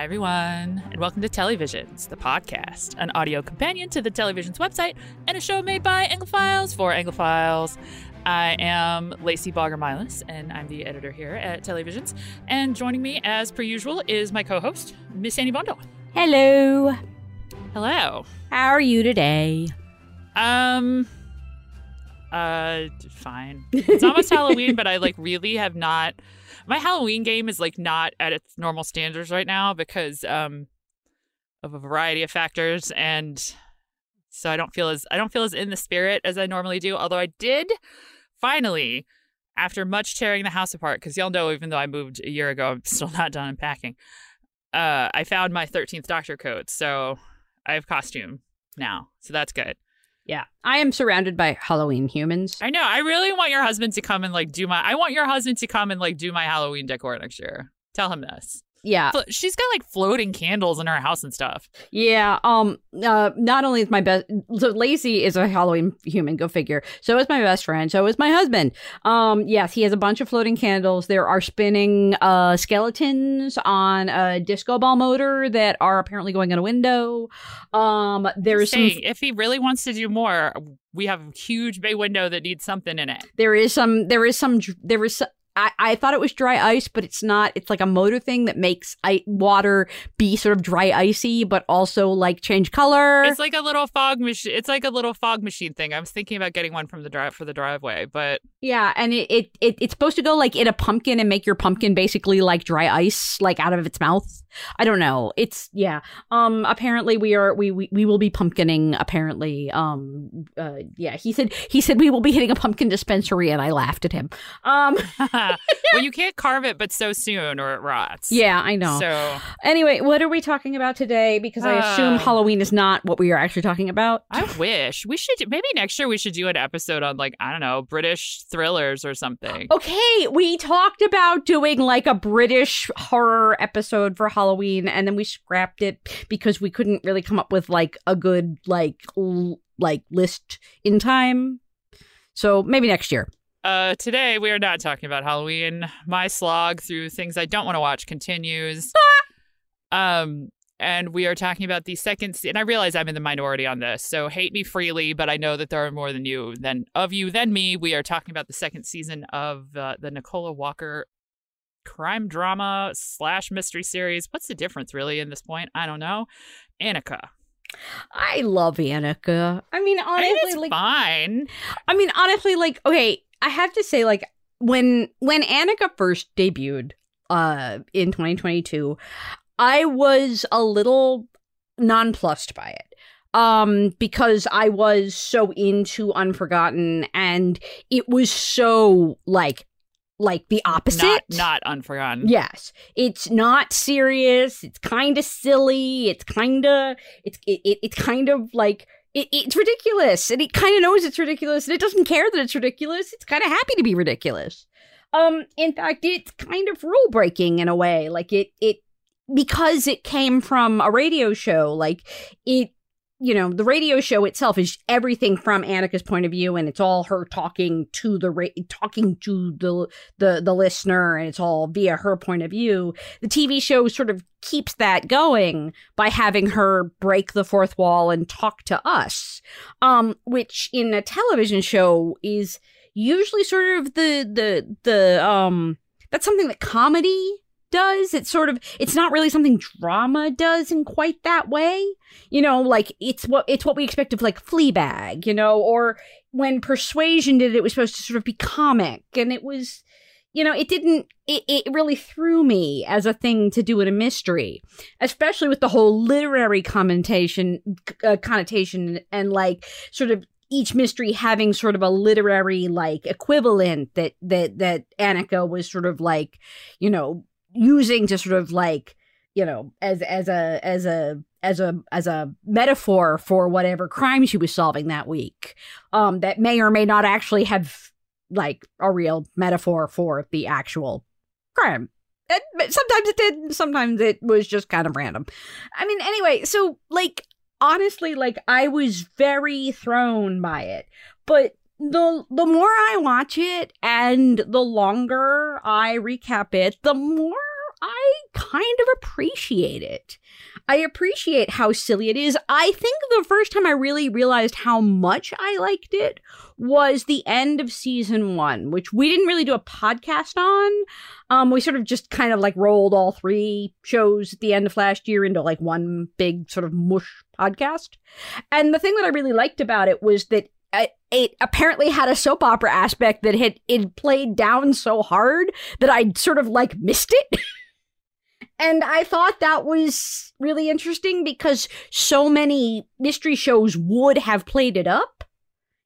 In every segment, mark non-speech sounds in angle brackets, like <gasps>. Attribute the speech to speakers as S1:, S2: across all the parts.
S1: Hi, everyone, and welcome to Telly Visions, the podcast, an audio companion to the Telly Visions website, and a show made by Anglophiles for Anglophiles. I am Lacy Baugher Milas, and I'm the editor here at Telly Visions. And joining me, as per usual, is my co host, Miss Annie Bondo.
S2: Hello.
S1: Hello.
S2: How are you today?
S1: Um, uh, fine. It's almost <laughs> Halloween, but I like really have not. My Halloween game is like not at its normal standards right now because um of a variety of factors, and so I don't feel as I don't feel as in the spirit as I normally do. Although I did finally, after much tearing the house apart, because y'all know even though I moved a year ago, I'm still <laughs> not done unpacking. Uh, I found my 13th Doctor coat, so I have costume now, so that's good.
S2: Yeah. I am surrounded by Halloween humans.
S1: I know. I really want your husband to come and like do my. I want your husband to come and like do my Halloween decor next year. Tell him this.
S2: Yeah.
S1: Flo- She's got like floating candles in her house and stuff.
S2: Yeah. Um uh not only is my best so Lacey is a Halloween human, go figure. So is my best friend. So is my husband. Um yes, he has a bunch of floating candles. There are spinning uh skeletons on a disco ball motor that are apparently going in a window. Um there is some
S1: if he really wants to do more, we have a huge bay window that needs something in it.
S2: there is some there is some there is some, I, I thought it was dry ice, but it's not. It's like a motor thing that makes I- water be sort of dry icy, but also like change color.
S1: It's like a little fog machine. It's like a little fog machine thing. I was thinking about getting one from the drive for the driveway, but
S2: yeah, and it, it, it it's supposed to go like in a pumpkin and make your pumpkin basically like dry ice, like out of its mouth. I don't know. It's yeah. Um. Apparently we are we we, we will be pumpkining. Apparently. Um. Uh. Yeah. He said he said we will be hitting a pumpkin dispensary, and I laughed at him. Um. <laughs>
S1: well, you <laughs> can't carve it, but so soon or it rots.
S2: Yeah, I know.
S1: So
S2: Anyway, what are we talking about today? Because I assume
S1: Uh,
S2: Halloween is not what we are actually talking about.
S1: I wish we should maybe next year we should do an episode on like I don't know British thrillers or something.
S2: Okay, we talked about doing like a British horror episode for Halloween, and then we scrapped it because we couldn't really come up with like a good like l- like list in time. So maybe next year.
S1: Uh, today we are not talking about Halloween. My slog through things I don't want to watch continues. <laughs> um, and we are talking about the second. Se- and I realize I'm in the minority on this, so hate me freely. But I know that there are more than you than of you than me. We are talking about the second season of uh, the Nicola Walker crime drama slash mystery series. What's the difference really in this point? I don't know. Annika.
S2: I love Annika. I mean,
S1: I
S2: honestly,
S1: mean,
S2: like
S1: fine.
S2: I mean, honestly, like, okay, I have to say, like, when when Annika first debuted uh in 2022, I was a little nonplussed by it. Um, because I was so into Unforgotten and it was so like like the opposite.
S1: Not not unforgotten.
S2: Yes, it's not serious. It's kind of silly. It's kind of it's it, it, it's kind of like it, it's ridiculous, and it kind of knows it's ridiculous, and it doesn't care that it's ridiculous. It's kind of happy to be ridiculous. Um, in fact, it's kind of rule breaking in a way. Like it it because it came from a radio show. Like it you know, the radio show itself is everything from Annika's point of view, and it's all her talking to the ra- talking to the the the listener, and it's all via her point of view. The TV show sort of keeps that going by having her break the fourth wall and talk to us, um, which in a television show is usually sort of the the the um that's something that comedy does. It's sort of it's not really something drama does in quite that way. You know, like it's what it's what we expect of like Fleabag, you know, or when Persuasion did it, it was supposed to sort of be comic, and it was, you know, it didn't. It, it really threw me as a thing to do in a mystery, especially with the whole literary commentation uh, connotation and like sort of each mystery having sort of a literary like equivalent that that that Annika was sort of like, you know, using to sort of like you know as as a as a as a as a metaphor for whatever crime she was solving that week um that may or may not actually have like a real metaphor for the actual crime. And- sometimes it did sometimes it was just kind of random. I mean anyway so like honestly like i was very thrown by it. But the the more I watch it and the longer I recap it, the more I kind of appreciate it. I appreciate how silly it is. I think the first time I really realized how much I liked it was the end of season one, which we didn't really do a podcast on. Um, we sort of just kind of like rolled all three shows at the end of last year into like one big sort of mush podcast. And the thing that I really liked about it was that it apparently had a soap opera aspect that had it played down so hard that I'd sort of like missed it. <laughs> and I thought that was really interesting because so many mystery shows would have played it up.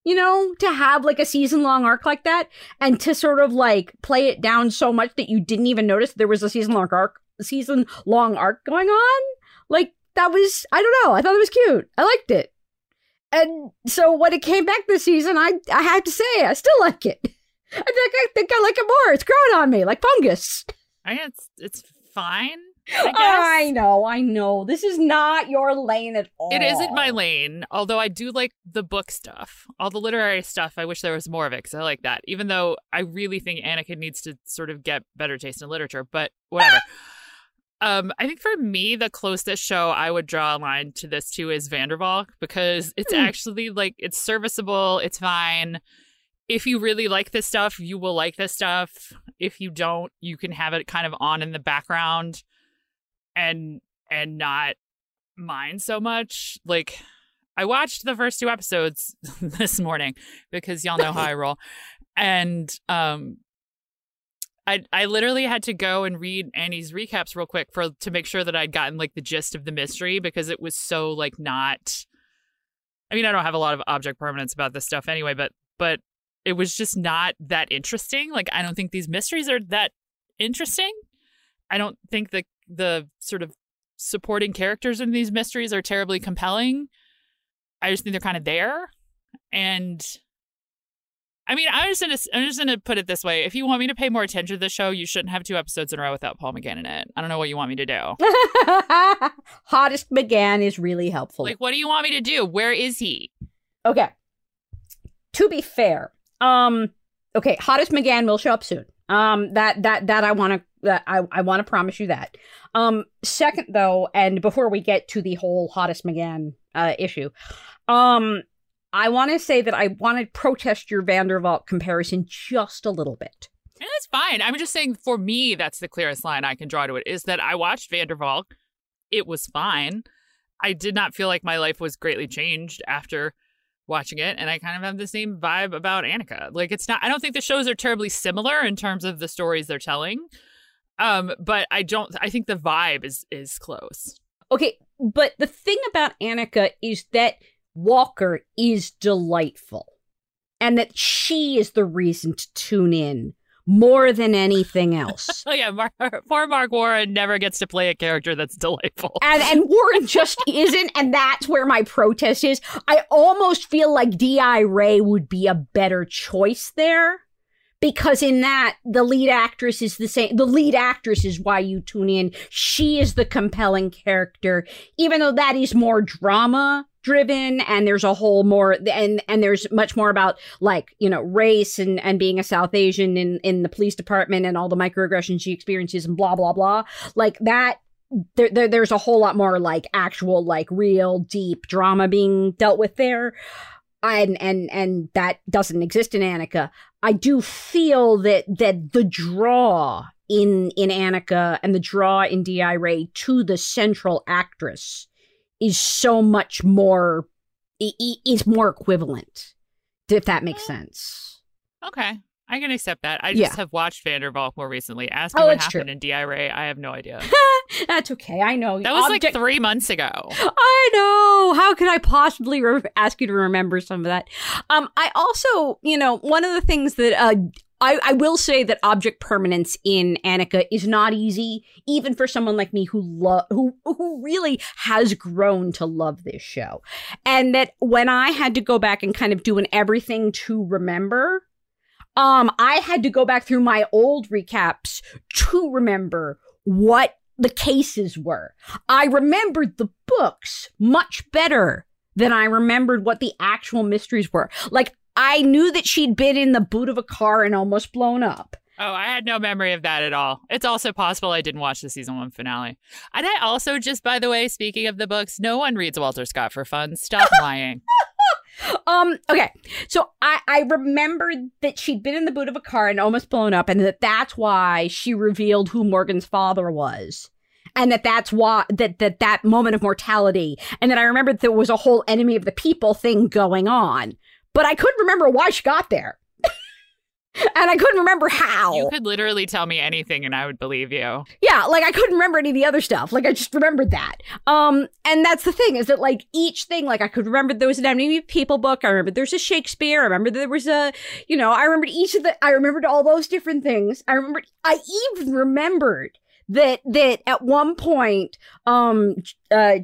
S2: You know, to have like a season long arc like that and to sort of like play it down so much that you didn't even notice there was a season long arc season long arc going on. Like that was I don't know, I thought it was cute. I liked it. And so when it came back this season, I I had to say I still like it. <laughs> I think I think I like it more. It's growing on me like fungus.
S1: I it's it's fine. I, oh,
S2: I know, I know. This is not your lane at all.
S1: It isn't my lane, although I do like the book stuff. All the literary stuff, I wish there was more of it because I like that. Even though I really think Annika needs to sort of get better taste in literature, but whatever. <laughs> Um, I think for me, the closest show I would draw a line to this too is van der Valk because it's mm. actually like it's serviceable, it's fine. If you really like this stuff, you will like this stuff. If you don't, you can have it kind of on in the background and and not mind so much. Like I watched the first two episodes <laughs> this morning because y'all know how I roll. And um I I literally had to go and read Annie's recaps real quick for to make sure that I'd gotten like the gist of the mystery because it was so like not I mean, I don't have a lot of object permanence about this stuff anyway, but but it was just not that interesting. Like I don't think these mysteries are that interesting. I don't think the the sort of supporting characters in these mysteries are terribly compelling. I just think they're kind of there. And I mean, I'm just gonna I'm just gonna put it this way: if you want me to pay more attention to the show, you shouldn't have two episodes in a row without Paul McGann in it. I don't know what you want me to do. <laughs>
S2: Hottest McGann is really helpful.
S1: Like, what do you want me to do? Where is he?
S2: Okay. To be fair, um, okay, Hottest McGann will show up soon. Um, that that that I want to that I I want to promise you that. Um, second though, and before we get to the whole Hottest McGann uh issue, um I want to say that I want to protest your van Valk comparison just a little bit.
S1: And that's fine. I'm just saying for me, that's the clearest line I can draw to it is that I watched van Valk. It was fine. I did not feel like my life was greatly changed after watching it. And I kind of have the same vibe about Annika. Like it's not, I don't think the shows are terribly similar in terms of the stories they're telling. Um, but I don't, I think the vibe is, is close.
S2: Okay. But the thing about Annika is that Walker is delightful and that she is the reason to tune in more than anything else. <laughs>
S1: oh yeah, Mar- poor Marc Warren never gets to play a character that's delightful.
S2: And and Warren just <laughs> isn't, and that's where my protest is. I almost feel like D.I. Ray would be a better choice there. Because in that, the lead actress is the same. The lead actress is why you tune in. She is the compelling character, even though that is more drama driven and there's a whole more and and there's much more about like you know race and and being a south asian in in the police department and all the microaggressions she experiences and blah blah blah like that there, there there's a whole lot more like actual like real deep drama being dealt with there and and and that doesn't exist in Annika. I do feel that that the draw in in Annika and the draw in D.I. Ray to the central actress is so much more is more equivalent if that makes sense.
S1: Okay i can accept that. I just yeah. have watched van der Valk more recently. Ask me
S2: oh,
S1: what happened
S2: true.
S1: in di ray. I have no idea. <laughs>
S2: That's okay i know.
S1: That was Object- like three months ago.
S2: I know. How could i possibly re- ask you to remember some of that? Um i also you know one of the things that uh I, I will say that object permanence in Annika is not easy, even for someone like me who love who who really has grown to love this show. And that when I had to go back and kind of do an everything to remember, um, I had to go back through my old recaps to remember what the cases were. I remembered the books much better than I remembered what the actual mysteries were. Like I knew that she'd been in the boot of a car and almost blown up.
S1: Oh, I had no memory of that at all. It's also possible I didn't watch the season one finale. And I also, just by the way, speaking of the books, no one reads Walter Scott for fun. Stop <laughs> lying.
S2: Um, okay. So I, I remembered that she'd been in the boot of a car and almost blown up, and that that's why she revealed who Morgan's father was. And that that's why that that that moment of mortality, and then I remembered there was a whole enemy of the people thing going on, but I couldn't remember why she got there. <laughs> and I couldn't remember how.
S1: You could literally tell me anything and I would believe you.
S2: Yeah, like I couldn't remember any of the other stuff. Like I just remembered that. Um, and that's the thing is that like each thing, like I could remember there was an Enemy People book. I remember there's a Shakespeare. I remember there was a, you know, I remembered each of the. I remembered all those different things. I remembered. I even remembered that that at one point, um, uh.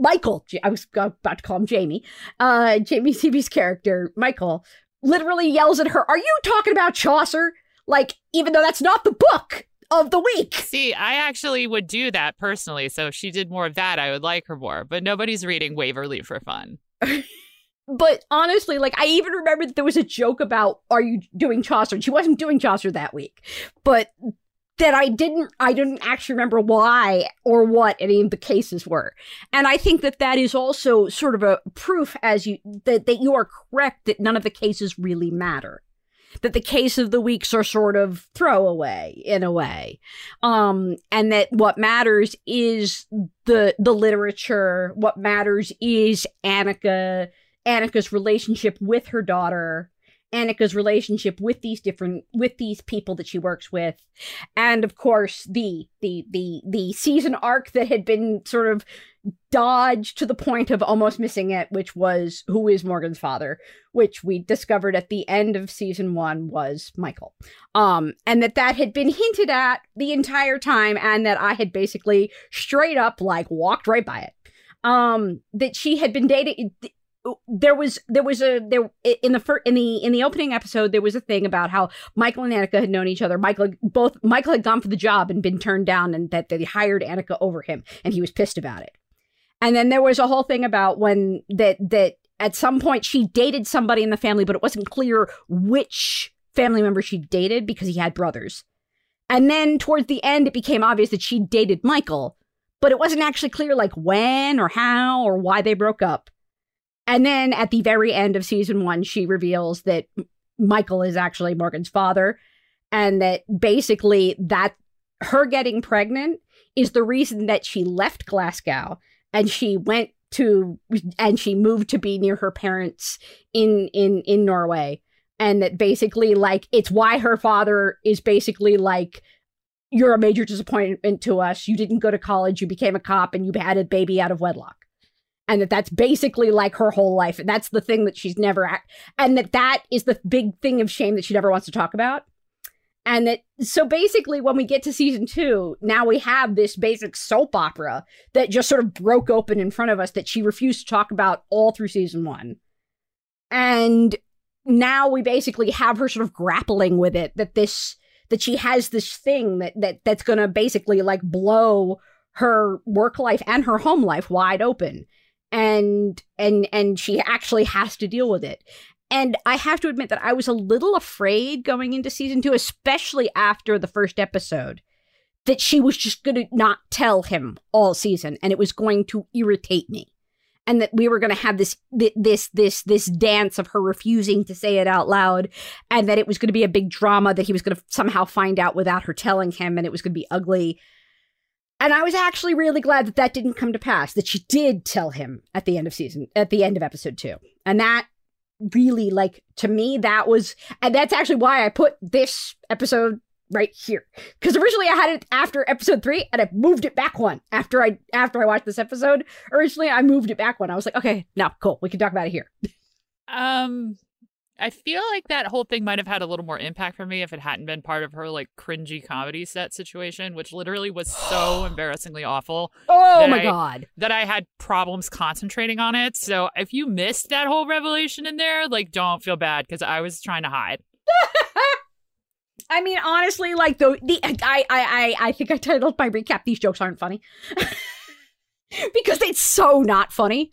S2: Michael, I was about to call him Jamie, uh, Jamie <laughs> Sives's character, Michael, literally yells at her, Are you talking about Chaucer? Like, even though that's not the book of the week.
S1: See, I actually would do that personally. So if she did more of that, I would like her more. But nobody's reading Waverley for fun. <laughs>
S2: but honestly, like I even remember that there was a joke about are you doing Chaucer? And she wasn't doing Chaucer that week. But that I didn't I didn't actually remember why or what any of the cases were. And I think that that is also sort of a proof as you that that you are correct that none of the cases really matter. That the case of the weeks are sort of throwaway in a way. Um and that what matters is the the literature, what matters is Annika Annika's relationship with her daughter Annika's relationship with these different with these people that she works with, and of course the the the the season arc that had been sort of dodged to the point of almost missing it, which was who is Morgan's father, which we discovered at the end of season one was Michael, um, and that that had been hinted at the entire time, and that I had basically straight up like walked right by it. Um that she had been dating there was there was a there in the fir- in the in the opening episode there was a thing about how Michael and Annika had known each other. Michael both Michael had gone for the job and been turned down, and that they hired Annika over him, and he was pissed about it. And then there was a whole thing about when that that at some point she dated somebody in the family, but it wasn't clear which family member she dated because he had brothers. And then towards the end, it became obvious that she dated Michael, but it wasn't actually clear like when or how or why they broke up. And then at the very end of season one, she reveals that Michael is actually Morgan's father, and that basically that her getting pregnant is the reason that she left Glasgow and she went to and she moved to be near her parents in in in Norway. And that basically like it's why her father is basically like you're a major disappointment to us. You didn't go to college. You became a cop and you had a baby out of wedlock and that that's basically like her whole life. And that's the thing that she's never at and that that is the big thing of shame that she never wants to talk about. And that so basically when we get to season two now we have this basic soap opera that just sort of broke open in front of us that she refused to talk about all through season one. And now we basically have her sort of grappling with it that this that she has this thing that that that's gonna basically like blow her work life and her home life wide open and and and she actually has to deal with it. And i have to admit that i was a little afraid going into season 2 especially after the first episode that she was just going to not tell him all season and it was going to irritate me. And that we were going to have this this this this dance of her refusing to say it out loud and that it was going to be a big drama that he was going to somehow find out without her telling him and it was going to be ugly and I was actually really glad that that didn't come to pass, that she did tell him at the end of season, at the end of episode two. And that really, like, to me, that was, and that's actually why I put this episode right here. Because originally I had it after episode three and I moved it back one after I, after I watched this episode. Originally I moved it back one. I was like, okay, now cool. We can talk about it here.
S1: Um, I feel like that whole thing might have had a little more impact for me if it hadn't been part of her like cringy comedy set situation, which literally was so <gasps> embarrassingly awful.
S2: Oh my I, god.
S1: That I had problems concentrating on it. So if you missed that whole revelation in there, like don't feel bad because I was trying to hide. <laughs>
S2: I mean, honestly, like the the I I I I think I titled my recap "These jokes aren't funny." <laughs> because it's so not funny.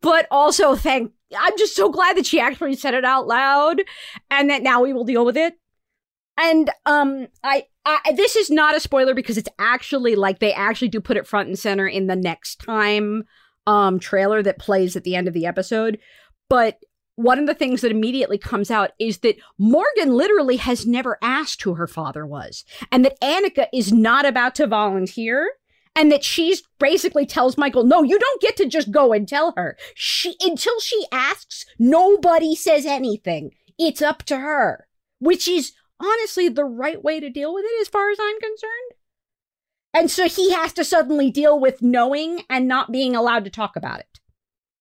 S2: But also, thank I'm just so glad that she actually said it out loud and that now we will deal with it. and um I, I this is not a spoiler because it's actually like they actually do put it front and center in the next time um trailer that plays at the end of the episode but one of the things that immediately comes out is that Morgan literally has never asked who her father was and that Annika is not about to volunteer and that she's basically tells Michael, "No, you don't get to just go and tell her. She until she asks, nobody says anything. It's up to her." Which is honestly the right way to deal with it as far as I'm concerned. And so he has to suddenly deal with knowing and not being allowed to talk about it.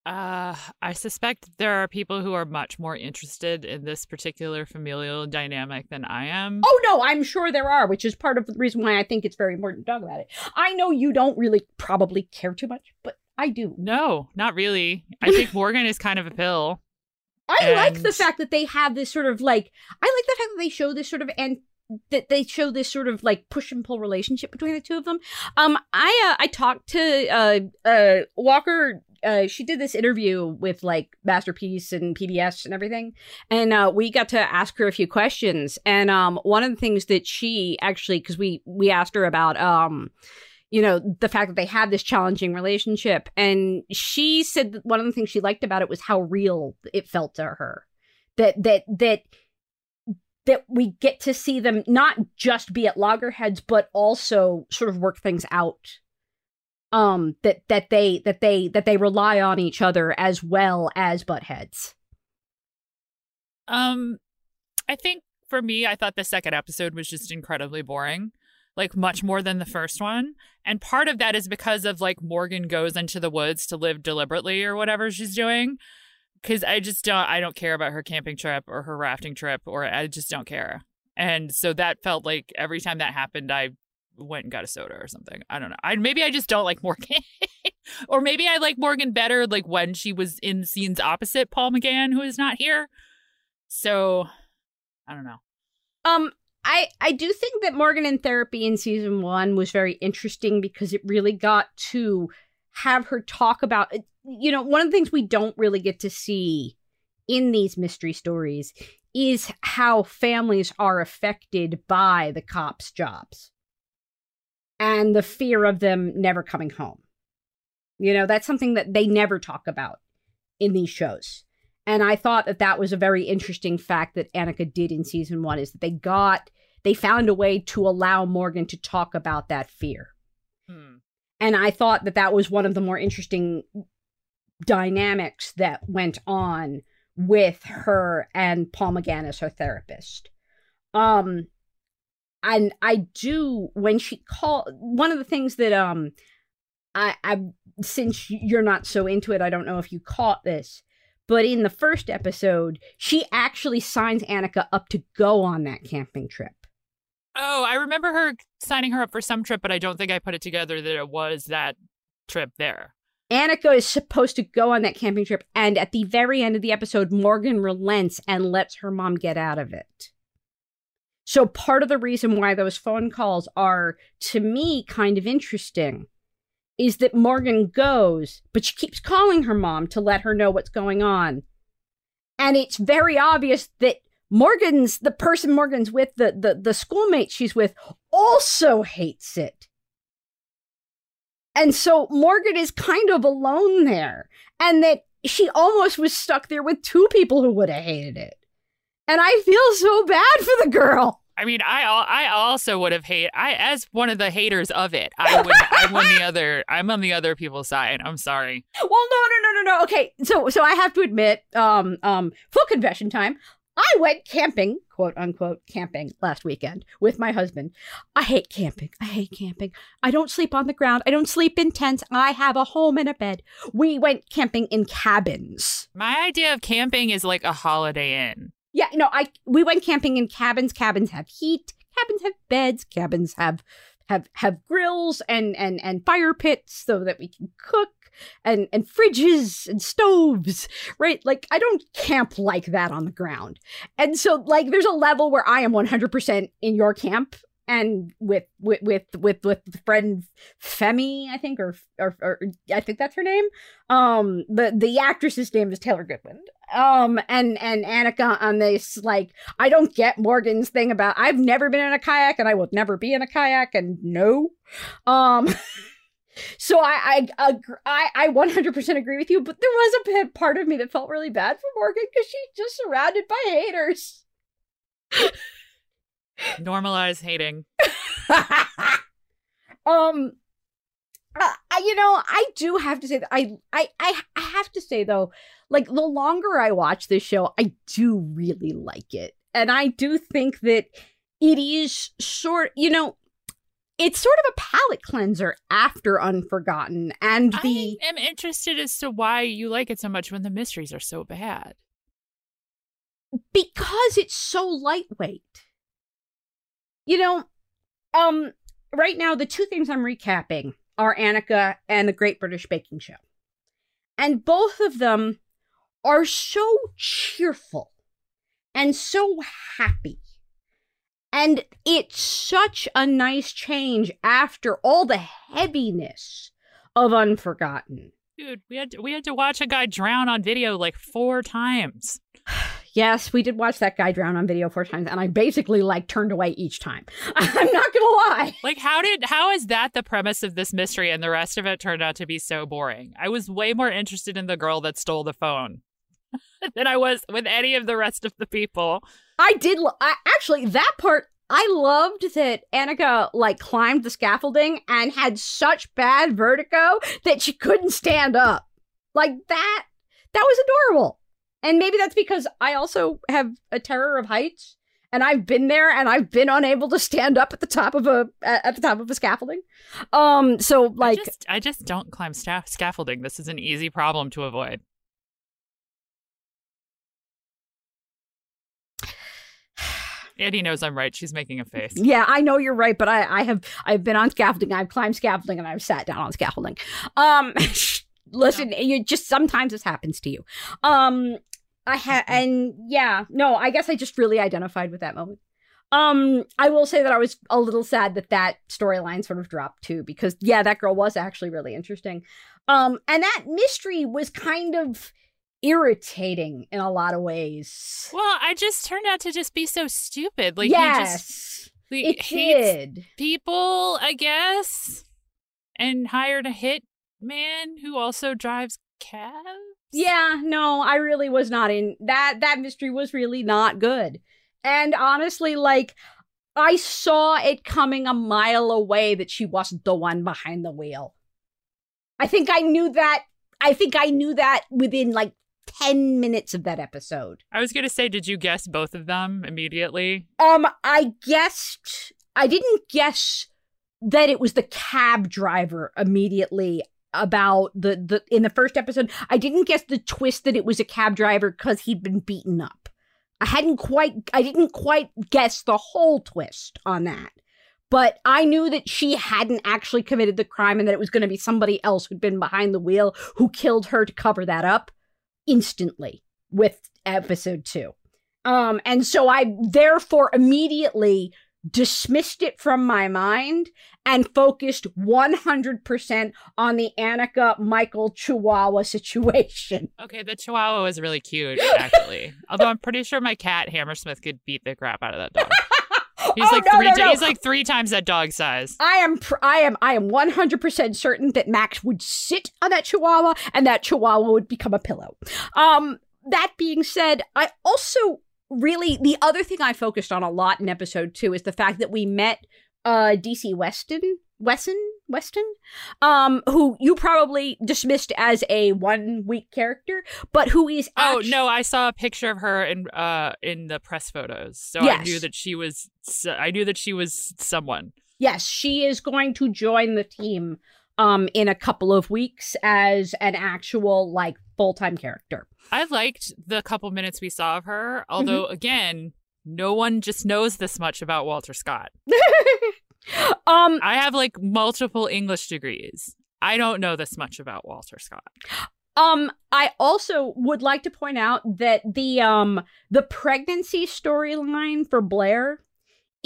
S1: Uh, I suspect there are people who are much more interested in this particular familial dynamic than I am.
S2: Oh no, I'm sure there are, which is part of the reason why I think it's very important to talk about it. I know you don't really probably care too much, but I do.
S1: No, not really. I think <laughs> Morgan is kind of a pill.
S2: I
S1: And-
S2: like the fact that they have this sort of like I like the fact that they show this sort of and that they show this sort of like push and pull relationship between the two of them. Um I uh, I talked to uh uh Walker uh, she did this interview with like Masterpiece and PBS and everything, and uh, we got to ask her a few questions. And um, one of the things that she actually, because we we asked her about um, you know, the fact that they had this challenging relationship, and she said that one of the things she liked about it was how real it felt to her. That that that that we get to see them not just be at loggerheads, but also sort of work things out um that that they that they that they rely on each other as well as butt heads
S1: Um, I think for me, I thought the second episode was just incredibly boring, like much more than the first one. And part of that is because of like Morgan goes into the woods to live deliberately or whatever she's doing. Because I just don't, I don't care about her camping trip or her rafting trip, or I just don't care. And so that felt like every time that happened, I went and got a soda or something. I don't know. I maybe I just don't like Morgan, <laughs> or maybe I like Morgan better like when she was in scenes opposite Paul McGann, who is not here. So I don't know.
S2: um i i do think that morgan in therapy in season one was very interesting because it really got to have her talk about you know one of the things we don't really get to see in these mystery stories is how families are affected by the cops jobs and the fear of them never coming home you know that's something that they never talk about in these shows and I thought that that was a very interesting fact that Annika did in season one is that they got, they found a way to allow Morgan to talk about that fear.
S1: Hmm.
S2: And I thought that that was one of the more interesting dynamics that went on with her and Paul McGann as her therapist. Um, and I do when she called one of the things that um I I since you're not so into it, I don't know if you caught this, but in the first episode, she actually signs Annika up to go on that camping trip.
S1: Oh, I remember her signing her up for some trip, but I don't think I put it together that it was that trip there.
S2: Annika is supposed to go on that camping trip, and at the very end of the episode, Morgan relents and lets her mom get out of it. So, part of the reason why those phone calls are, to me, kind of interesting is that Morgan goes, but she keeps calling her mom to let her know what's going on. And it's very obvious that Morgan's, the person Morgan's with, the, the, the schoolmate she's with, also hates it. And so Morgan is kind of alone there, and that she almost was stuck there with two people who would have hated it. And I feel so bad for the girl.
S1: I mean, I I also would have hate I as one of the haters of it. I would I'm on the other I'm on the other people's side. I'm sorry.
S2: Well, no, no, no, no, no. Okay, so so I have to admit, um, um, full confession time. I went camping, quote unquote, camping last weekend with my husband. I hate camping. I hate camping. I don't sleep on the ground. I don't sleep in tents. I have a home and a bed. We went camping in cabins.
S1: My idea of camping is like a holiday inn.
S2: Yeah, no, I we went camping in cabins. Cabins have heat. Cabins have beds. Cabins have have have grills and and and fire pits so that we can cook and and fridges and stoves. Right? Like I don't camp like that on the ground. And so like there's a level where I am 100% in your camp and with with with with with friend Femi, I think, or, or or I think that's her name. Um, the the actress's name is Taylor Goodwin. Um, and and Annika on this like I don't get Morgan's thing about I've never been in a kayak and I will never be in a kayak and no, um. <laughs> So I I I I 100% agree with you, but there was a bit part of me that felt really bad for Morgan because she's just surrounded by haters.
S1: Normalize hating. <laughs>
S2: um, uh, I, you know, I do have to say that I, I, I, I have to say though, like the longer I watch this show, I do really like it, and I do think that it is sort, you know, it's sort of a palate cleanser after Unforgotten, and the.
S1: I am interested as to why you like it so much when the mysteries are so bad.
S2: Because it's so lightweight. You know, um, right now the two things I'm recapping are Annika and the Great British Baking Show. And both of them are so cheerful and so happy. And it's such a nice change after all the heaviness of Unforgotten.
S1: Dude, we had to, we had to watch a guy drown on video like four times. <sighs> <sighs> <sighs>
S2: Yes, we did watch that guy drown on video four times, and I basically like turned away each time. <laughs> I'm not gonna lie.
S1: Like, how did how is that the premise of this mystery, and the rest of it turned out to be so boring? I was way more interested in the girl that stole the phone <laughs> than I was with any of the rest of the people.
S2: I did. I, actually, that part I loved that Annika like climbed the scaffolding and had such bad vertigo that she couldn't stand up. Like that. That was adorable. And maybe that's because I also have a terror of heights and I've been there and I've been unable to stand up at the top of a at the top of a scaffolding. Um so like
S1: I just, I just don't climb staff scaffolding. This is an easy problem to avoid. <sighs> Andy knows I'm right. She's making a face.
S2: Yeah, I know you're right, but I, I have I've been on scaffolding, I've climbed scaffolding, and I've sat down on scaffolding. Um <laughs> listen, you just sometimes this happens to you. Um I had and yeah, no, I guess I just really identified with that moment. Um, I will say that I was a little sad that that storyline sort of dropped too, because yeah, that girl was actually really interesting. Um, and that mystery was kind of irritating in a lot of ways.
S1: Well, I just turned out to just be so stupid. Like
S2: yes,
S1: he just
S2: it did.
S1: people, I guess, and hired a hit man who also drives cabs.
S2: Yeah, no, I really was not in that. That mystery was really not good. And honestly, like, I saw it coming a mile away that she wasn't the one behind the wheel. I think I knew that. I think I knew that within like 10 minutes of that episode.
S1: I was gonna say, did you guess both of them immediately?
S2: Um, I guessed, I didn't guess that it was the cab driver immediately about the the in the first episode i didn't guess the twist that it was a cab driver because he'd been beaten up. I hadn't quite i didn't quite guess the whole twist on that. But i knew that she hadn't actually committed the crime and that it was going to be somebody else who'd been behind the wheel who killed her to cover that up instantly with episode 2 um and so i therefore immediately dismissed it from my mind and focused 100% on the Annika Michael Chihuahua situation. <laughs>
S1: Okay, the Chihuahua was really cute, actually. <laughs> Although I'm pretty sure my cat Hammersmith could beat the crap out of that dog. <laughs> He's
S2: Oh,
S1: like
S2: no,
S1: three.
S2: no, no.
S1: He's like three times that dog size.
S2: I am pr- I am I am 100% certain that Max would sit on that chihuahua and that chihuahua would become a pillow. Um that being said, I also really the other thing I focused on a lot in episode 2 is the fact that we met uh DC Weston Wesson Weston um who you probably dismissed as a one week character but who is
S1: Oh no, I saw a picture of her in uh in the press photos, so I knew that she was. I knew that she was someone.
S2: Yes, she is going to join the team um in a couple of weeks as an actual like full-time character.
S1: I liked the couple minutes we saw of her,
S2: Mm-hmm.
S1: although again, no one just knows this much about Walter Scott. <laughs>
S2: um
S1: I have like multiple English degrees. I don't know this much about Walter Scott.
S2: um I also would like to point out that the um the pregnancy storyline for Blair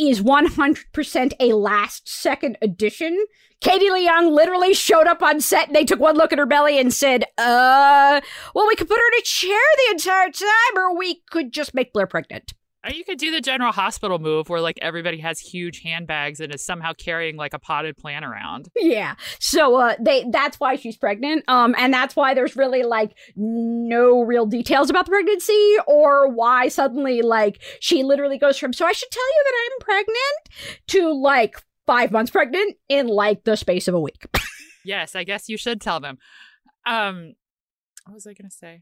S2: is 100% a last second addition. Katie Leung literally showed up on set and they took one look at her belly and said, uh, well, we could put her in a chair the entire time or we could just make Blair pregnant.
S1: Or you could do the general hospital move where like everybody has huge handbags and is somehow carrying like a potted plant around.
S2: Yeah. So uh they that's why she's pregnant. Um and that's why there's really like no real details about the pregnancy or why suddenly like she literally goes from so I should tell you that I'm pregnant to like 5 months pregnant in like the space of a week. <laughs>
S1: yes, I guess you should tell them. Um what was I going to say?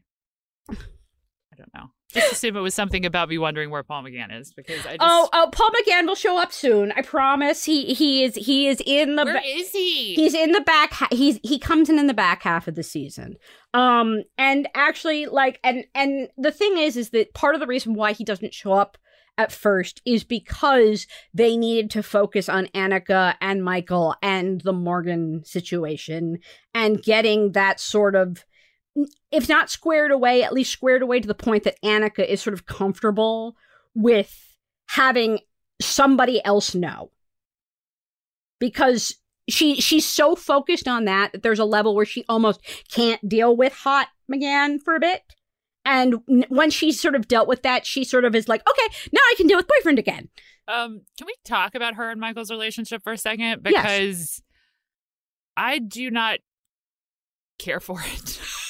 S1: I don't know. Just assume it was something about me wondering where Paul McGann is because I just
S2: Oh, oh, Paul McGann will show up soon. I promise. He he is he is in the
S1: Where
S2: ba-
S1: is he?
S2: He's in the back. Ha- he's he comes in in the back half of the season. Um, and actually, like, and and the thing is, is that part of the reason why he doesn't show up at first is because they needed to focus on Annika and Michael and the Morgan situation and getting that sort of if not squared away, at least squared away to the point that Annika is sort of comfortable with having somebody else know. Because she she's so focused on that that there's a level where she almost can't deal with hot McGann for a bit. And when she's sort of dealt with that, she sort of is like, okay, now I can deal with boyfriend again.
S1: Um, can we talk about her and Michael's relationship for a second?
S2: Yes.
S1: Because I do not care for it. <laughs>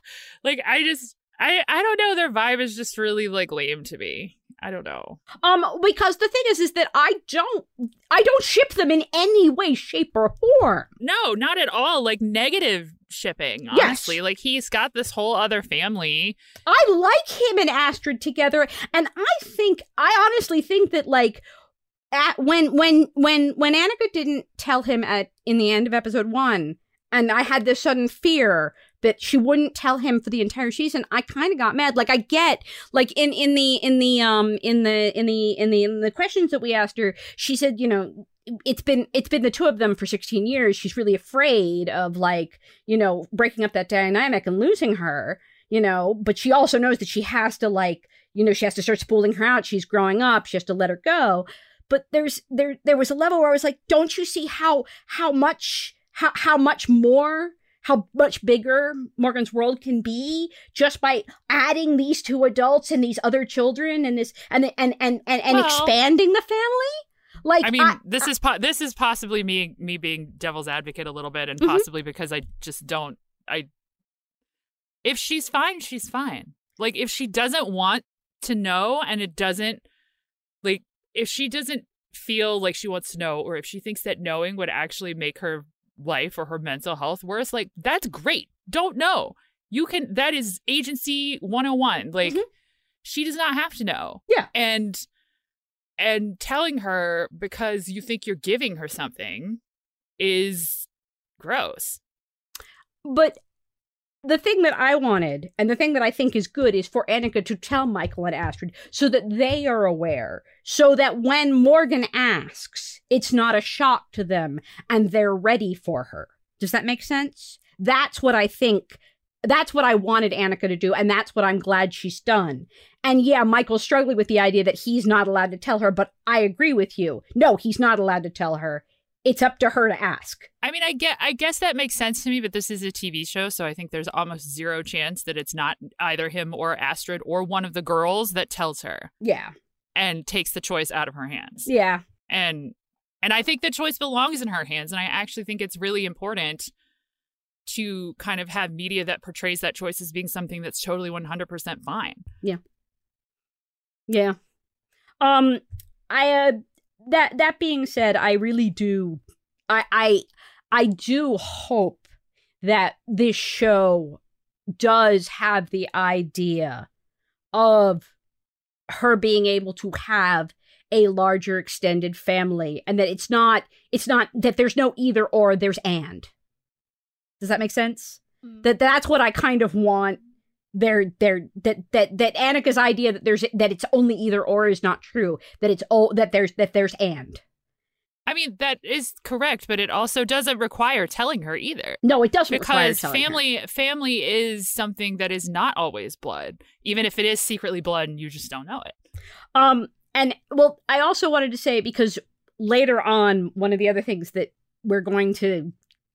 S1: <laughs> like I just I I don't know, their vibe is just really like lame to me. I don't know.
S2: Um, because the thing is, is that I don't, I don't ship them in any way, shape, or form.
S1: No, not at all. Like negative shipping,
S2: Yes.
S1: honestly. Like he's got this whole other family.
S2: I like him and Astrid together, and I think I honestly think that like at when when when when Annika didn't tell him at in the end of episode one, and I had this sudden fear that she wouldn't tell him for the entire season. I kind of got mad. Like I get like in in the in the um in the in the in the in the questions that we asked her, she said, you know. It's been it's been the two of them for 16 years. She's really afraid of like, you know, breaking up that dynamic and losing her you know, but she also knows that she has to like, you know, she has to start spooling her out. She's growing up. She has to let her go. But there's there there was a level where I was like, don't you see how how much how how much more how much bigger Morgan's world can be just by adding these two adults and these other children and this and and and and, and
S1: Well-
S2: expanding the family? Like
S1: I mean, this is po- this is possibly me me being devil's advocate a little bit, and
S2: Mhm.
S1: possibly because I just don't. I if she's fine, she's fine. Like if she doesn't want to know, and it doesn't like if she doesn't feel like she wants to know, or if she thinks that knowing would actually make her life or her mental health worse, like that's great. Don't know. You can. That is agency 101. Like
S2: Mhm.
S1: she does not have to know.
S2: Yeah.
S1: And and telling her because you think you're giving her something is gross.
S2: But the thing that I wanted, and the thing that I think is good, is for Annika to tell Michael and Astrid so that they are aware, so that when Morgan asks, it's not a shock to them and they're ready for her. Does that make sense? That's what I think. That's what I wanted Annika to do, and that's what I'm glad she's done. And yeah, Michael's struggling with the idea that he's not allowed to tell her, but I agree with you. No, he's not allowed to tell her. It's up to her to ask.
S1: I mean, I get I guess that makes sense to me, but this is a TV show, so I think there's almost zero chance that it's not either him or Astrid or one of the girls that tells her
S2: Yeah.
S1: and takes the choice out of her hands.
S2: Yeah.
S1: And and I think the choice belongs in her hands and I actually think it's really important to kind of have media that portrays that choice as being something that's totally 100% fine.
S2: Yeah. Yeah. Um I uh that that being said, I really do I I I do hope that this show does have the idea of her being able to have a larger extended family and that it's not it's not that there's no either or there's and. Does that make sense? Mm. That that's what i kind of want there there that that that annika's idea that there's that it's only either or is not true that it's all that there's that there's and
S1: I mean, that is correct, but it also doesn't require telling her either.
S2: no it doesn't require
S1: because
S2: telling her.
S1: family family is something that is not always blood even if it is secretly blood and you just don't know it
S2: Um, and well, I also wanted to say because later on, one of the other things that we're going to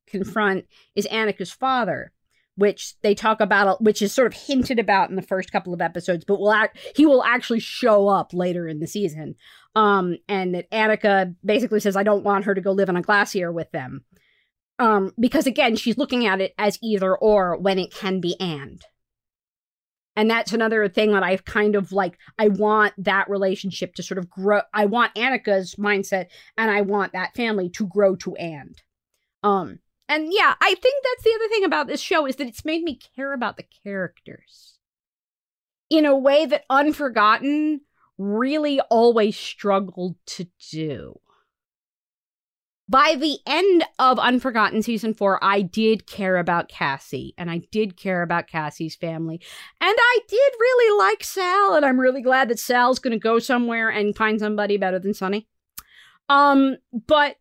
S2: confront is Annika's father, which they talk about, which is sort of hinted about in the first couple of episodes, but will act he will actually show up later in the season. Um, and that Annika basically says, "I don't want her to go live on a glacier with them." Um, because again, she's looking at it as either or when it can be and. And that's another thing that I've kind of like, I want that relationship to sort of grow. I want Annika's mindset and I want that family to grow to and. Um, and yeah, I think that's the other thing about this show is that it's made me care about the characters in a way that Unforgotten really always struggled to do by the end of Unforgotten season four, I did care about Cassie and I did care about Cassie's family. And I did really like Sal, and I'm really glad that Sal's gonna go somewhere and find somebody better than Sunny. Um, but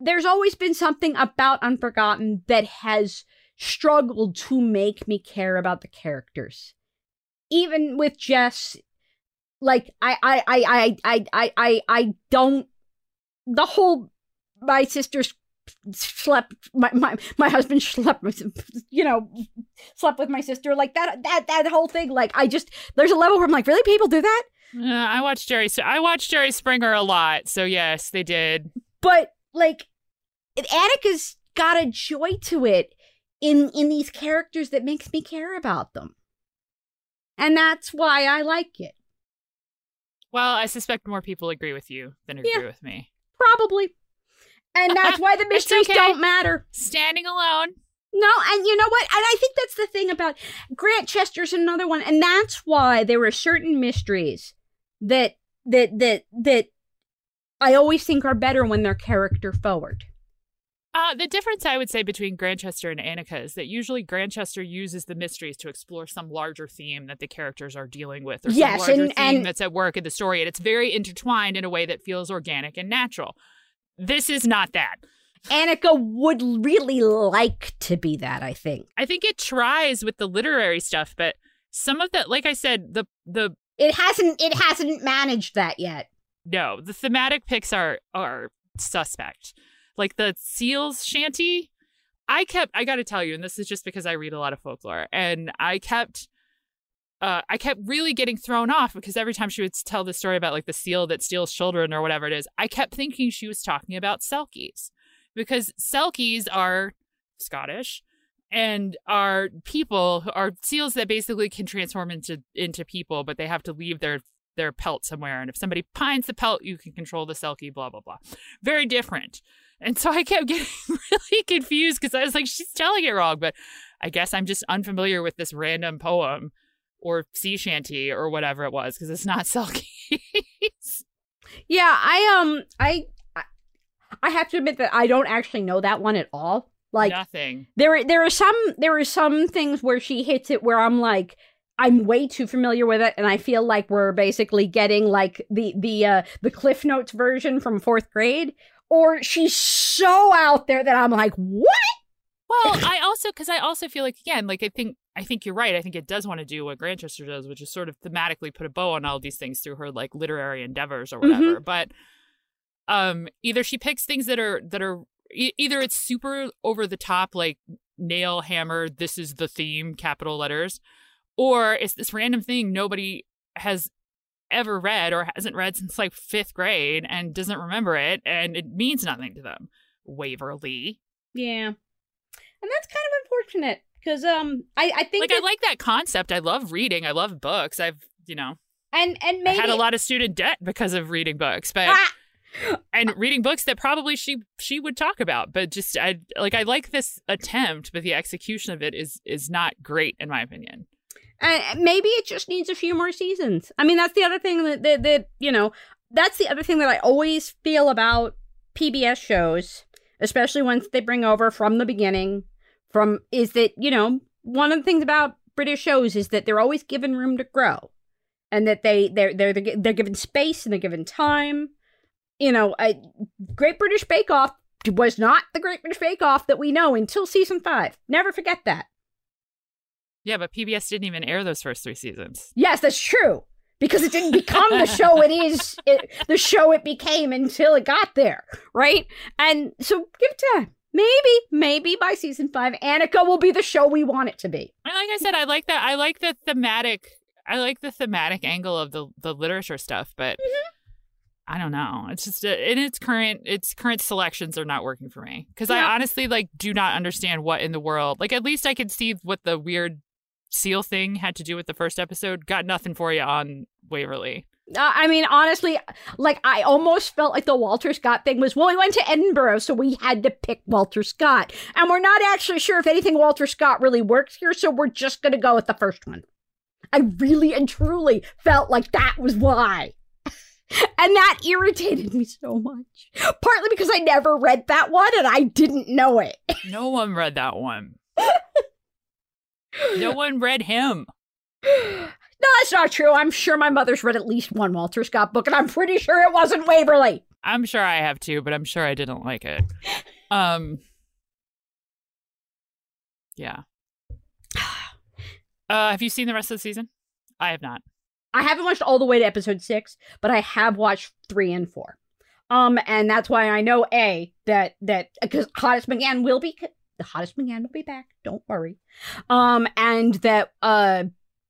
S2: there's always been something about Unforgotten that has struggled to make me care about the characters. Even with Jess, like I I I I I I I, don't the whole my sister slept my, my my husband slept you know slept with my sister like that that that whole thing like i just there's a level where i'm like really? People do that?
S1: Uh, i watched jerry i watched jerry springer a lot so yes they did.
S2: But like annika's got a joy to it in in these characters that makes me care about them and that's why i like it
S1: well i suspect more people agree with you than agree yeah, with me
S2: probably and <laughs> that's why the mysteries okay. don't matter.
S1: Standing alone.
S2: No, and you know what? And I think that's the thing about Grantchester's another one, and that's why there were certain mysteries that that that that I always think are better when they're character forward.
S1: Uh, the difference I would say between Grantchester and Annika is that usually Grantchester uses the mysteries to explore some larger theme that the characters are dealing with, or yes, some larger and, theme and, that's at work in the story, and it's very intertwined in a way that feels organic and natural. This is not that.
S2: Annika would really like to be that, I think.
S1: I think it tries with the literary stuff, but some of that like I said, the the
S2: It hasn't it hasn't managed that yet.
S1: No, the thematic picks are are suspect. Like the seals shanty, I kept I got to tell you and this is just because I read a lot of folklore and I kept uh, I kept really getting thrown off because every time she would tell the story about like the seal that steals children or whatever it is, I kept thinking she was talking about selkies because selkies are Scottish and are people are seals that basically can transform into into people, but they have to leave their their pelt somewhere. And if somebody pines the pelt, you can control the selkie. Blah blah blah. Very different. And so I kept <laughs> getting really confused because I was like, she's telling it wrong, but I guess I'm just unfamiliar with this random poem or sea shanty or whatever it was because it's not <laughs> Selkies.
S2: yeah, I um I I have to admit that I don't actually know that one at all. Like
S1: nothing.
S2: There there are some there are some things where she hits it where I'm like I'm way too familiar with it and I feel like we're basically getting like the the uh the Cliff Notes version from 4th grade or she's so out there that I'm like, "What?"
S1: Well, I also because I also feel like again, like I think I think you're right. I think it does want to do what Grantchester does, which is sort of thematically put a bow on all these things through her like literary endeavors or whatever. Mm-hmm. But um, either she picks things that are that are e- either it's super over the top, like nail hammer. This is the theme, capital letters, or it's this random thing nobody has ever read or hasn't read since like fifth grade and doesn't remember it, and it means nothing to them. Waverley.
S2: Yeah, and that's kind of unfortunate because um I I think
S1: like
S2: that,
S1: I like that concept. I love reading. I love books. I've you know
S2: and and maybe
S1: I had a lot of student debt because of reading books, but. Ah! <laughs> and reading books that probably she she would talk about but just i like i like this attempt but the execution of it is is not great in my opinion
S2: and maybe it just needs a few more seasons i mean that's the other thing that that, that you know that's the other thing that i always feel about pbs shows especially once they bring over from the beginning from is that you know one of the things about British shows is that they're always given room to grow, and that they they're they're they're given space and they're given time. You know, Great British Bake Off was not the Great British Bake Off that we know until season five. Never forget that.
S1: Yeah, but PBS didn't even air those first three seasons.
S2: Yes, that's true because it didn't become the show it is, it, the show it became until it got there, right? And so give it time. Maybe, maybe by season five, Annika will be the show we want it to be.
S1: And like I said, I like that. I like the thematic. I like the thematic angle of the the literature stuff, but I don't know. It's just uh, in its current its current selections are not working for me because
S2: Yeah.
S1: I honestly like do not understand what in the world. Like at least I can see what the weird seal thing had to do with the first episode. Got nothing for you on Waverley.
S2: Uh, I mean, honestly, like I almost felt like the Walter Scott thing was well, we went to Edinburgh, so we had to pick Walter Scott, and we're not actually sure if anything Walter Scott really works here, so we're just gonna go with the first one. I really and truly felt like that was why. <laughs> And that irritated me so much. Partly because I never read that one and I didn't know it.
S1: No one read that one. <laughs> no <gasps> one read him.
S2: No, that's not true. I'm sure my mother's read at least one Walter Scott book, and I'm pretty sure it wasn't Waverley.
S1: I'm sure I have too, but I'm sure I didn't like it. Um Yeah. <sighs> Uh have you seen the rest of the season? I have not.
S2: I haven't watched all the way to episode six, but I have watched three and four. Um, and that's why I know a that that because hottest McGann will be the hottest McGann will be back. Don't worry. Um, and that uh,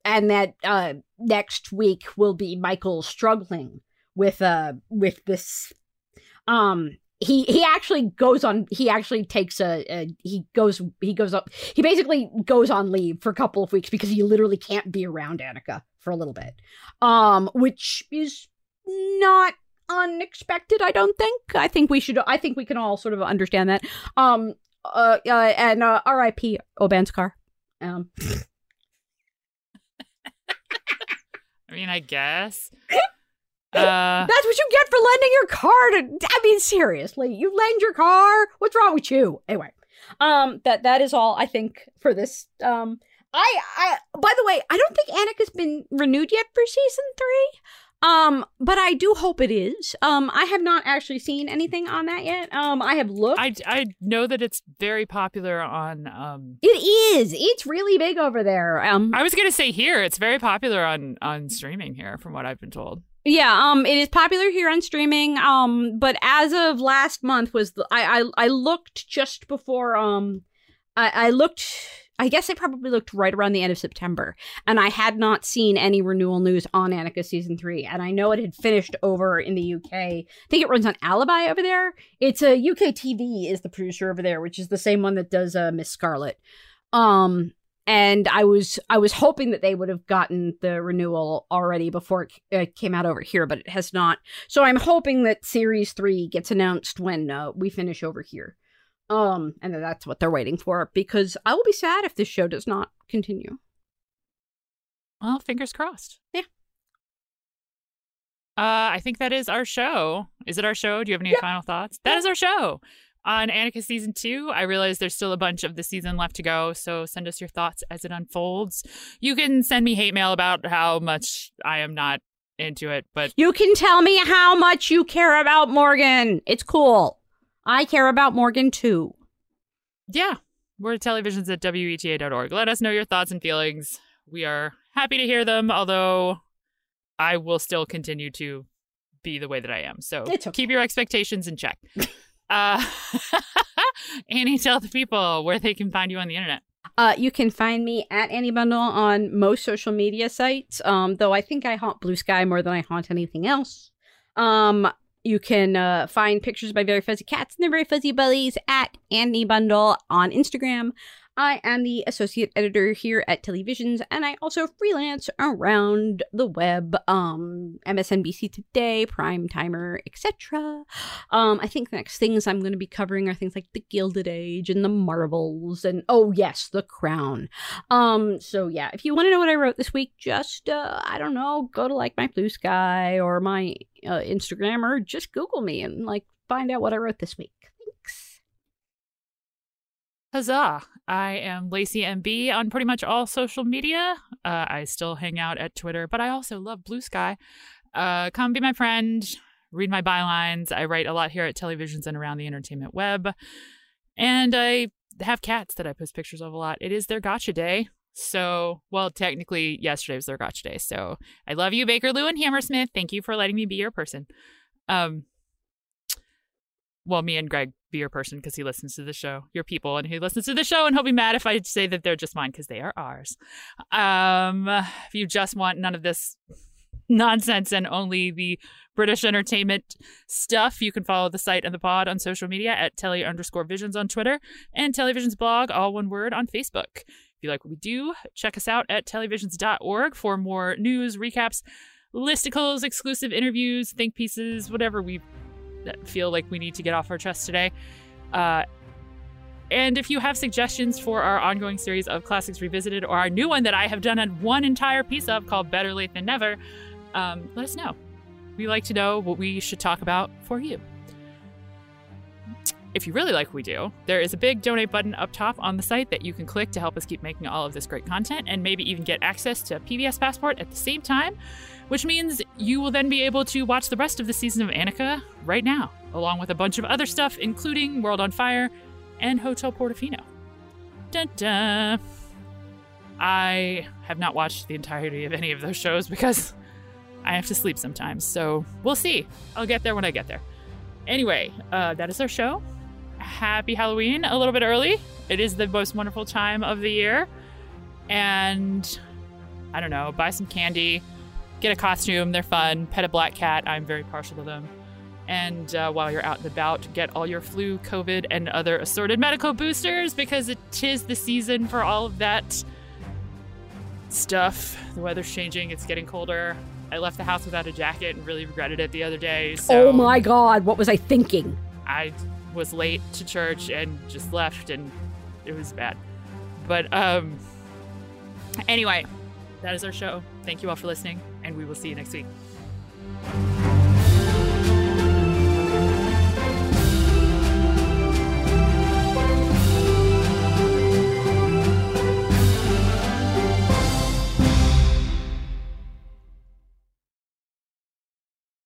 S2: and that uh, next week will be Michael struggling with uh with this. Um, he he actually goes on. He actually takes a, a he goes he goes up. He basically goes on leave for a couple of weeks because he literally can't be around Annika for a little bit um which is not unexpected i don't think i think we should i think we can all sort of understand that um uh, uh and uh rip obanskar um. <laughs>
S1: I mean, I guess. <laughs> Uh
S2: that's what you get for lending your car to i mean seriously you lend your car? What's wrong with you? Anyway um that that is all i think for this um i i by the way i don't think annika's been renewed yet for season three um but i do hope it is um i have not actually seen anything on that yet um i have looked
S1: I I know that it's very popular on um
S2: it is it's really big over there um
S1: I was going to say here it's very popular on on streaming here from what I've been told.
S2: Yeah, um, it is popular here on streaming. Um, but as of last month was the I I, I looked just before um, I, I looked. I guess I probably looked right around the end of September, and I had not seen any renewal news on Annika season three. And I know it had finished over in the UK. I think it runs on Alibi over there. It's a UK TV is the producer over there, which is the same one that does uh, Miss Scarlet. Um, and I was I was hoping that they would have gotten the renewal already before it uh, came out over here, but it has not. So I'm hoping that series three gets announced when uh, we finish over here, um, and that's what they're waiting for. Because I will be sad if this show does not continue.
S1: Well, fingers crossed.
S2: Yeah.
S1: Uh, I think that is our show. Is it our show? Do you have any
S2: Yeah.
S1: final thoughts? That is our show. On Annika season two, I realize there's still a bunch of the season left to go, so send us your thoughts as it unfolds. You can send me hate mail about how much I am not into it, but
S2: You can tell me how much you care about Morgan. It's cool. I care about Morgan too.
S1: yeah, we're at televisions at weta.org. Let us know your thoughts and feelings. We are happy to hear them, although I will still continue to be the way that I am. So
S2: okay.
S1: keep your expectations in check. <laughs> uh, <laughs> Annie, tell the people where they can find you on the internet.
S2: Uh, you can find me at Annie Bundle on most social media sites. Um, though I think I haunt Bluesky more than I haunt anything else. Um, you can uh, find pictures my very fuzzy cats and their very fuzzy bellies at Andy Bundle on Instagram. I am the associate editor here at Telly Visions, and I also freelance around the web, um, MSNBC Today, Primetimer, etc. Um, I think the next things I'm going to be covering are things like the Gilded Age and the Marvels, and oh yes, the Crown. Um, so yeah, if you want to know what I wrote this week, just uh, I don't know, go to like my Bluesky or my uh, Instagram, or just Google me and like find out what I wrote this week.
S1: Huzzah! I am Lacy MB on pretty much all social media. Uh, I still hang out at Twitter, but I also love Bluesky. Uh, come be my friend, read my bylines. I write a lot here at Telly Visions and around the entertainment web. And I have cats that I post pictures of a lot. It is their gotcha day. So, well, technically, yesterday was their gotcha day. So, I love you, Baker Lou and Hammersmith. Thank you for letting me be your person. Um, well, me and Greg be your person because he listens to the show, your people, and he listens to the show, and he'll be mad if I say that they're just mine because they are ours. Um, if you just want none of this nonsense and only the British entertainment stuff, you can follow the site and the pod on social media at telly underscore visions on Twitter and television's blog, all one word, on Facebook If you like what we do, check us out at televisions.org for more news, recaps, listicles, exclusive interviews, think pieces, whatever we feel like we need to get off our chest today. Uh, and if you have suggestions for our ongoing series of Classics Revisited or our new one that I have done one entire piece of called Better Late Than Never, um, let us know. We like to know what we should talk about for you. If you really like what we do, there is a big donate button up top on the site that you can click to help us keep making all of this great content and maybe even get access to PBS Passport at the same time, which means you will then be able to watch the rest of the season of Annika right now, along with a bunch of other stuff, including World on Fire and Hotel Portofino. Dun dun. I have not watched the entirety of any of those shows because I have to sleep sometimes, so we'll see. I'll get there when I get there. Anyway, uh, that is our show happy Halloween a little bit early. It is the most wonderful time of the year. And I don't know, buy some candy, get a costume. They're fun. Pet a black cat. I'm very partial to them. And uh, while you're out and about, get all your flu, COVID, and other assorted medical boosters because it is the season for all of that stuff. The weather's changing, it's getting colder. I left the house without a jacket and really regretted it the other day. So
S2: oh my god, what was I thinking?
S1: I was late to church and just left and it was bad. But um anyway, that is our show. Thank you all for listening and we will see you next week.